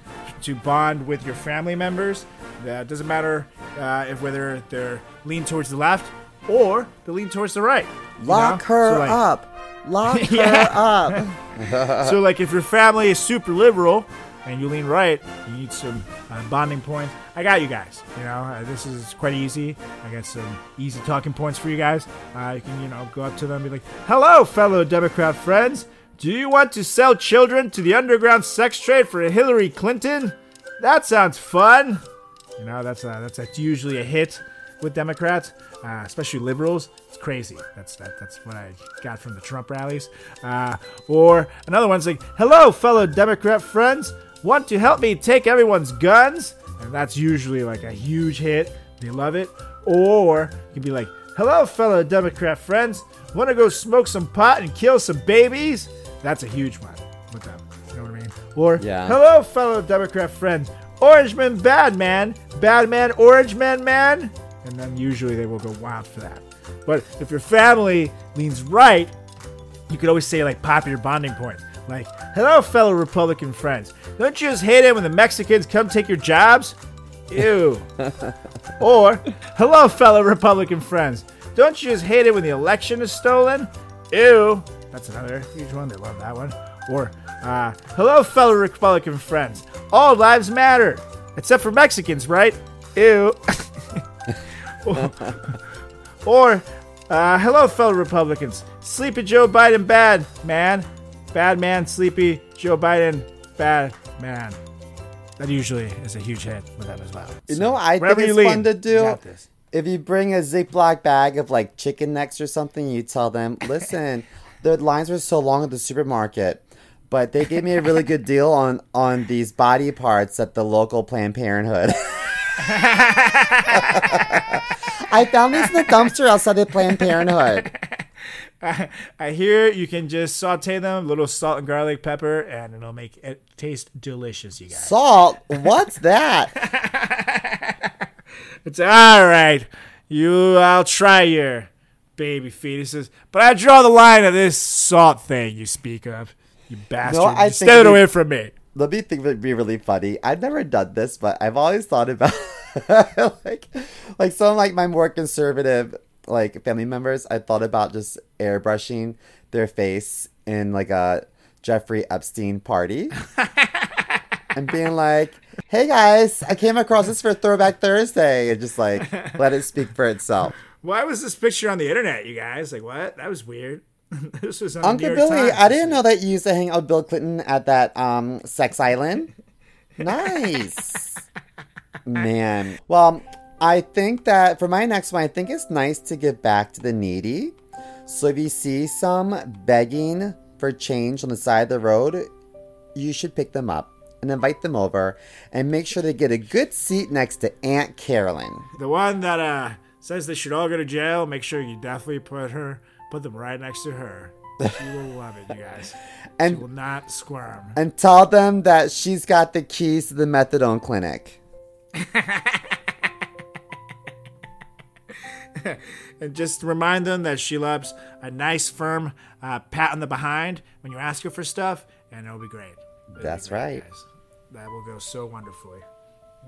to bond with your family members. That doesn't matter uh, if whether they're lean towards the left or they lean towards the right. Lock know? her So, like- up. Lock Yeah. her up. so like if your family is super liberal and you lean right you need some uh, bonding points i got you guys you know uh, this is quite easy i got some easy talking points for you guys uh, you can you know go up to them and be like hello fellow democrat friends do you want to sell children to the underground sex trade for hillary clinton that sounds fun you know that's uh, that's that's usually a hit with Democrats, uh, especially liberals. It's crazy. That's that, that's what I got from the Trump rallies. Uh, or another one's like, "Hello, fellow Democrat friends. Want to help me take everyone's guns?" And that's usually like a huge hit. They love it. Or you can be like, "Hello, fellow Democrat friends. Want to go smoke some pot and kill some babies?" That's a huge one with them. You know what I mean? Or Yeah. Hello, fellow Democrat friends. Orange man, bad man, bad man, orange man, man. And then usually they will go wild for that. But if your family leans right, you could always say like popular bonding points. Like, hello, fellow Republican friends. Don't you just hate it when the Mexicans come take your jobs? Ew. or, hello, fellow Republican friends. Don't you just hate it when the election is stolen? Ew. That's another huge one. They love that one. Or, uh, hello, fellow Republican friends. All lives matter. Except for Mexicans, right? Ew. or, uh, hello, fellow Republicans. Sleepy Joe Biden, bad man. Bad man, sleepy Joe Biden, bad man. That usually is a huge hit with them as well. You know, I think it's lean, fun to do. If you bring a Ziploc bag of like chicken necks or something, you tell them, listen, the lines were so long at the supermarket, but they gave me a really good deal on on these body parts at the local Planned Parenthood. I found these in the dumpster outside of Planned Parenthood. I hear you can just saute them, a little salt and garlic pepper, and it'll make it taste delicious, you guys. Salt? What's that? It's all right. You, I'll try your baby fetuses, but I draw the line at this salt thing you speak of. You bastard! I You Stay it away from me. Let me think would be really funny. I've never done this, but I've always thought about like like some like my more conservative like family members. I thought about just airbrushing their face in like a Jeffrey Epstein party. and being like, "Hey guys, I came across this for Throwback Thursday," and just like let it speak for itself. Why was this picture on the internet, you guys? Like, what? That was weird. this was Uncle Billy, Times I didn't know that you used to hang out with Bill Clinton at that um sex island. Nice. Man. Well, I think that for my next one, I think it's nice to give back to the needy. So if you see some begging for change on the side of the road, you should pick them up and invite them over and make sure they get a good seat next to Aunt Carolyn. The one that uh says they should all go to jail. Make sure you definitely put her, put them right next to her. She will love it, you guys. And She will not squirm. and tell them that she's got the keys to the methadone clinic. And just remind them that she loves a nice, firm uh, pat on the behind when you ask her for stuff, and it'll be great. It'll be That's great, right. guys. That will go so wonderfully.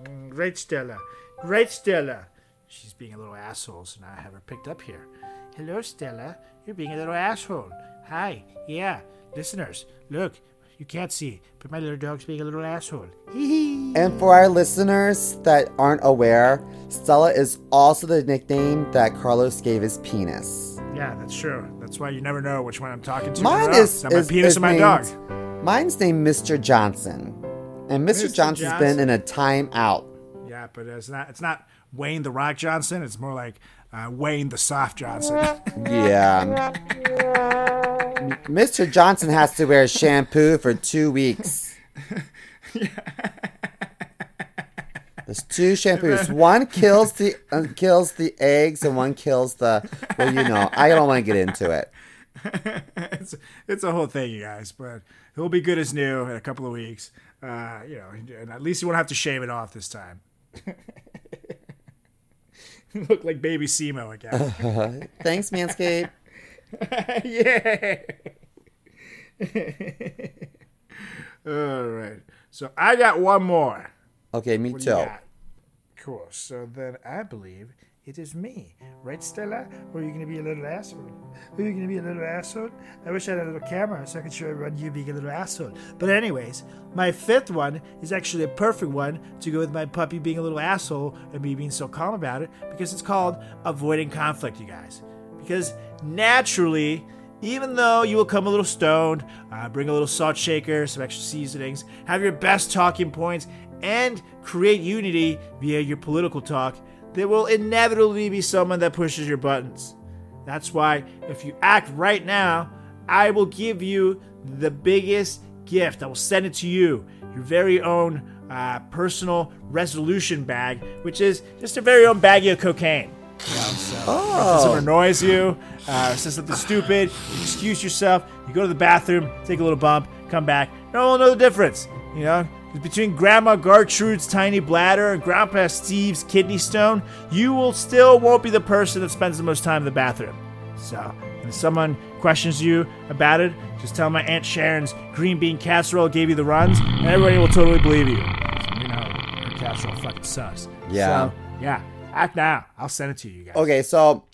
Mm, great, Stella. Great, Stella. She's being a little asshole, so now I have her picked up here. Hello, Stella. You're being a little asshole. Hi. Yeah. listeners, look, you can't see, but my little dog's being a little asshole. And for our listeners that aren't aware, Stella is also the nickname that Carlos gave his penis. Yeah, that's true. That's why you never know which one I'm talking to. Mine know. is, my is, penis is or my named, dog. Mine's named Mr. Johnson. And Mr. Mr. Johnson's Johnson. been in a timeout. Yeah, but it's not. It's not Wayne the Rock Johnson. It's more like uh, Wayne the Soft Johnson. Yeah. Mr. Johnson has to wear shampoo for two weeks. There's two shampoos. One kills the uh, kills the eggs, and one kills the. Well, you know, I don't want to get into it. it's it's a whole thing, you guys. But he'll be good as new in a couple of weeks. Uh, you know, and at least you won't have to shave it off this time. Look like baby Simo again. Thanks, Manscaped. yeah. All right. So I got one more. Okay, me too. Cool. So then I believe it is me, right, Stella? Or are you gonna be a little asshole? Are you gonna be a little asshole? I wish I had a little camera so I could show everyone you being a little asshole. But anyways, my fifth one is actually a perfect one to go with my puppy being a little asshole and me being so calm about it because it's called avoiding conflict, you guys. Because naturally. Even though you will come a little stoned, uh, bring a little salt shaker, some extra seasonings, have your best talking points, and create unity via your political talk, there will inevitably be someone that pushes your buttons. That's why, if you act right now, I will give you the biggest gift. I will send it to you, your very own uh, personal resolution bag, which is just a very own baggie of cocaine. You know, so if someone annoys you, uh, says something stupid, you excuse yourself, you go to the bathroom, take a little bump, come back, no one will know the difference. You know, between Grandma Gertrude's tiny bladder and Grandpa Steve's kidney stone, you will still won't be the person that spends the most time in the bathroom. So, if someone questions you about it, just tell my Aunt Sharon's green bean casserole gave you the runs, and everybody will totally believe you. So, you know, her casserole fucking sucks. Yeah. So, yeah. Act now. I'll send it to you guys. Okay, so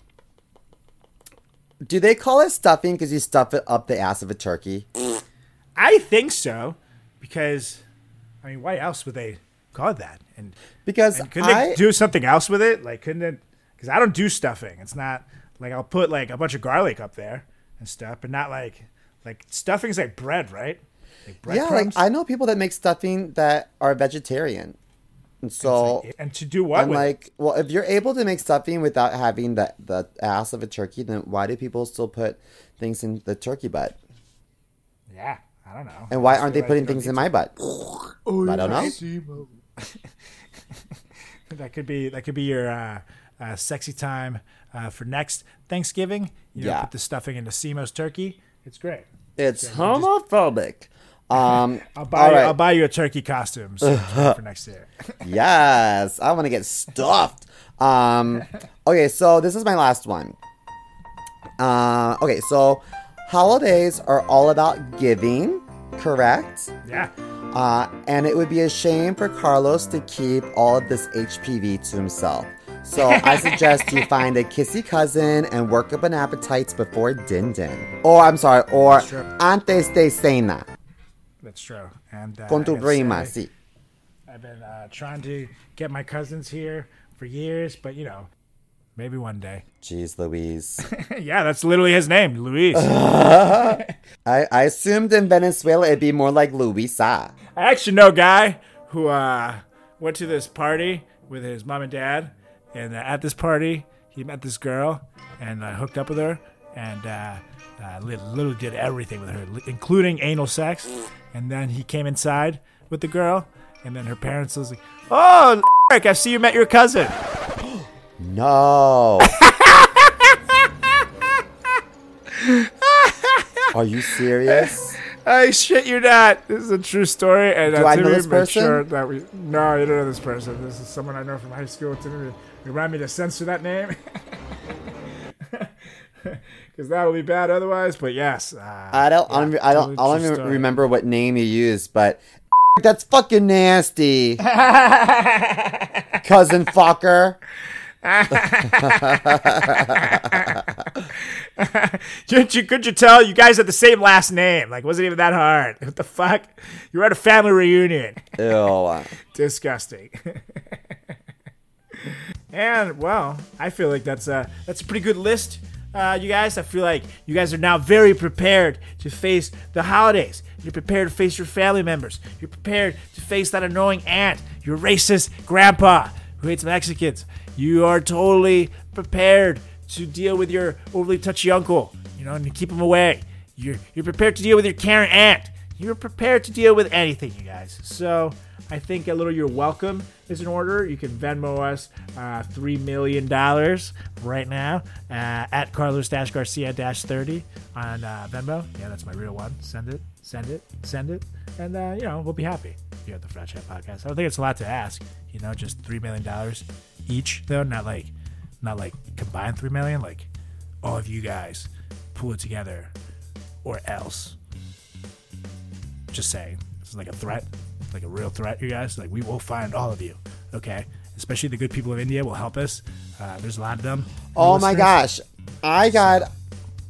do they call it stuffing because you stuff it up the ass of a turkey? I think so, because I mean, why else would they call it that? And, Because and couldn't I they do something else with it? Like, couldn't it? Because I don't do stuffing. It's not like I'll put like a bunch of garlic up there and stuff, but not like like stuffing's like bread, right? Like bread yeah, like. I know people that make stuffing that are vegetarian, and so and to do what? I'm it? like, well, if you're able to make stuffing without having the the ass of a turkey, then why do people still put things in the turkey butt? yeah, I don't know. And why aren't they putting things in my butt? I don't know. That could be that could be your uh, uh, sexy time uh, for next Thanksgiving. You know, Yeah. put the stuffing into Simo's turkey. It's great. It's homophobic. Um, I'll buy all you, right. I'll buy you a turkey costume so for next year. yes, I want to get stuffed. Um, okay, so this is my last one. Uh, okay, so holidays are all about giving, correct? Yeah. Uh, and it would be a shame for Carlos to keep all of this HPV to himself. So I suggest you find a kissy cousin and work up an appetite before din din. Or I'm sorry, or antes de cena. That's true. And uh, Con tu prima, sí. I've been uh, trying to get my cousins here for years, but you know, maybe one day. Jeez Louise. yeah, that's literally his name, Luis. I, I assumed in Venezuela it'd be more like Luisa. I actually know a guy who uh, went to this party with his mom and dad, and uh, at this party he met this girl and uh, hooked up with her, and uh, uh, literally did everything with her, including anal sex. And then he came inside with the girl, and then her parents was like, "Oh, Eric, I see you met your cousin." No. Are you serious? I shit you not. This is a true story, and Do uh, I know this person? Sure that we, no, you don't know this person. This is someone I know from high school. Timmy, remind me to censor that name because that will be bad otherwise. But yes, uh, I don't. I don't. I don't, I don't even remember what name you used, but that's fucking nasty, cousin fucker. Couldn't you, could you tell you guys had the same last name? Like, wasn't even that hard. What the fuck? You were at a family reunion. Ew. Disgusting. and well, I feel like that's a that's a pretty good list, uh, you guys. I feel like you guys are now very prepared to face the holidays. You're prepared to face your family members. You're prepared to face that annoying aunt, your racist grandpa who hates Mexicans. You are totally prepared to deal with your overly touchy uncle, you know, and to keep him away. You're you're prepared to deal with your Karen aunt. You're prepared to deal with anything, you guys. So I think a little you're welcome is in order. You can Venmo us uh, $3 million right now uh, at Carlos Garcia 30 on uh, Venmo. Yeah, that's my real one. Send it, send it, send it. And, uh, you know, we'll be happy here at the Frat Chat Podcast. I don't think it's a lot to ask, you know, just $3 million each, though. Not like, not like combined 3 million, like all of you guys pull it together or else. Just saying. This is like a threat, like a real threat, you guys. Like, we will find all of you, okay? Especially the good people of India will help us. Uh, there's a lot of them. Oh my gosh. I got.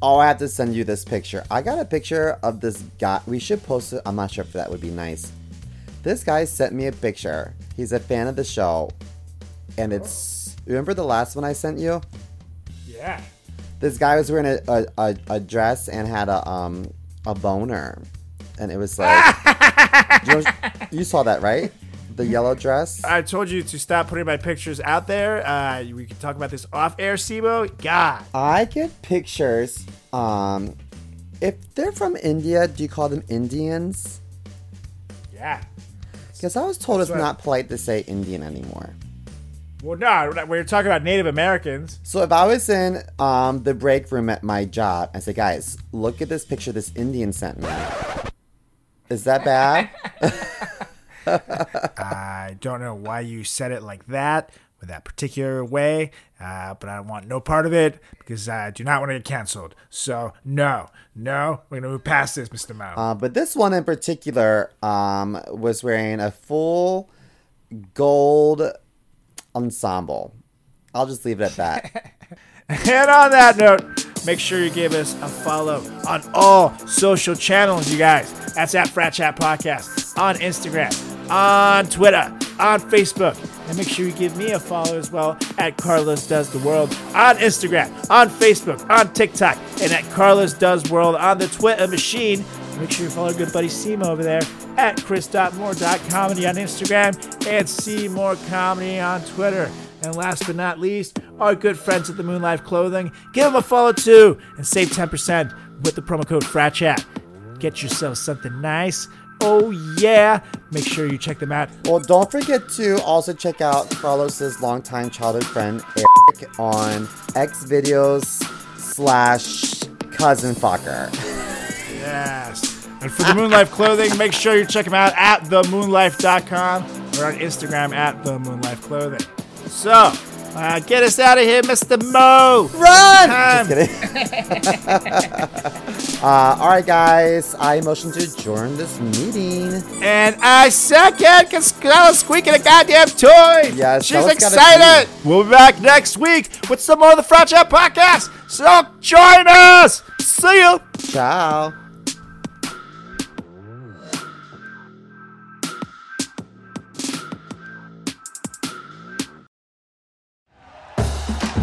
Oh, I have to send you this picture. I got a picture of this guy. We should post it. I'm not sure if that would be nice. This guy sent me a picture. He's a fan of the show. And it's. Remember the last one I sent you? Yeah. This guy was wearing a, a, a, a dress and had a um a boner. And it was like. you, know- you saw that, right? The yellow dress? I told you to stop putting my pictures out there. Uh, we can talk about this off air, Sibo. God. I get pictures. Um, if they're from India, do you call them Indians? Yeah. Because I was told it's That's right. not polite to say Indian anymore. Well, no, we're we're talking about Native Americans. So if I was in um, the break room at my job, I say, guys, look at this picture this Indian sent me. Is that bad? I don't know why you said it like that, with that particular way, uh, but I want no part of it because I do not want to get canceled. So, no, no, we're going to move past this, Mr. Mao. uh, but this one in particular um, was wearing a full gold ensemble. I'll just leave it at that. And on that note, make sure you give us a follow on all social channels, you guys. That's at Frat Chat Podcast on Instagram, on Twitter, on Facebook. And make sure you give me a follow as well at Carlos Does the World on Instagram, on Facebook, on TikTok, and at Carlos Does World on the Twitter machine. Make sure you follow our good buddy Seymour over there at chris.moore.comedy on Instagram and Seymour Comedy on Twitter. And last but not least, our good friends at the Moonlife Clothing. Give them a follow too and save 10% with the promo code FRATCHAT. Get yourself something nice. Oh, yeah. Make sure you check them out. Well, don't forget to also check out Carlos's longtime childhood friend Eric on X videos slash cousin fucker. Yes. And for the Moonlife Clothing, make sure you check them out at themoonlife.com or on Instagram at themoonlifeclothing. So, uh, get us out of here, Mr. Mo. Run! Just kidding. uh, all right, guys. I motion to adjourn this meeting. And I second because I squeaking a goddamn toy. Yes, She's Stella's excited. We'll be back next week with some more of the Frat Chat podcast. So join us. See you. Ciao.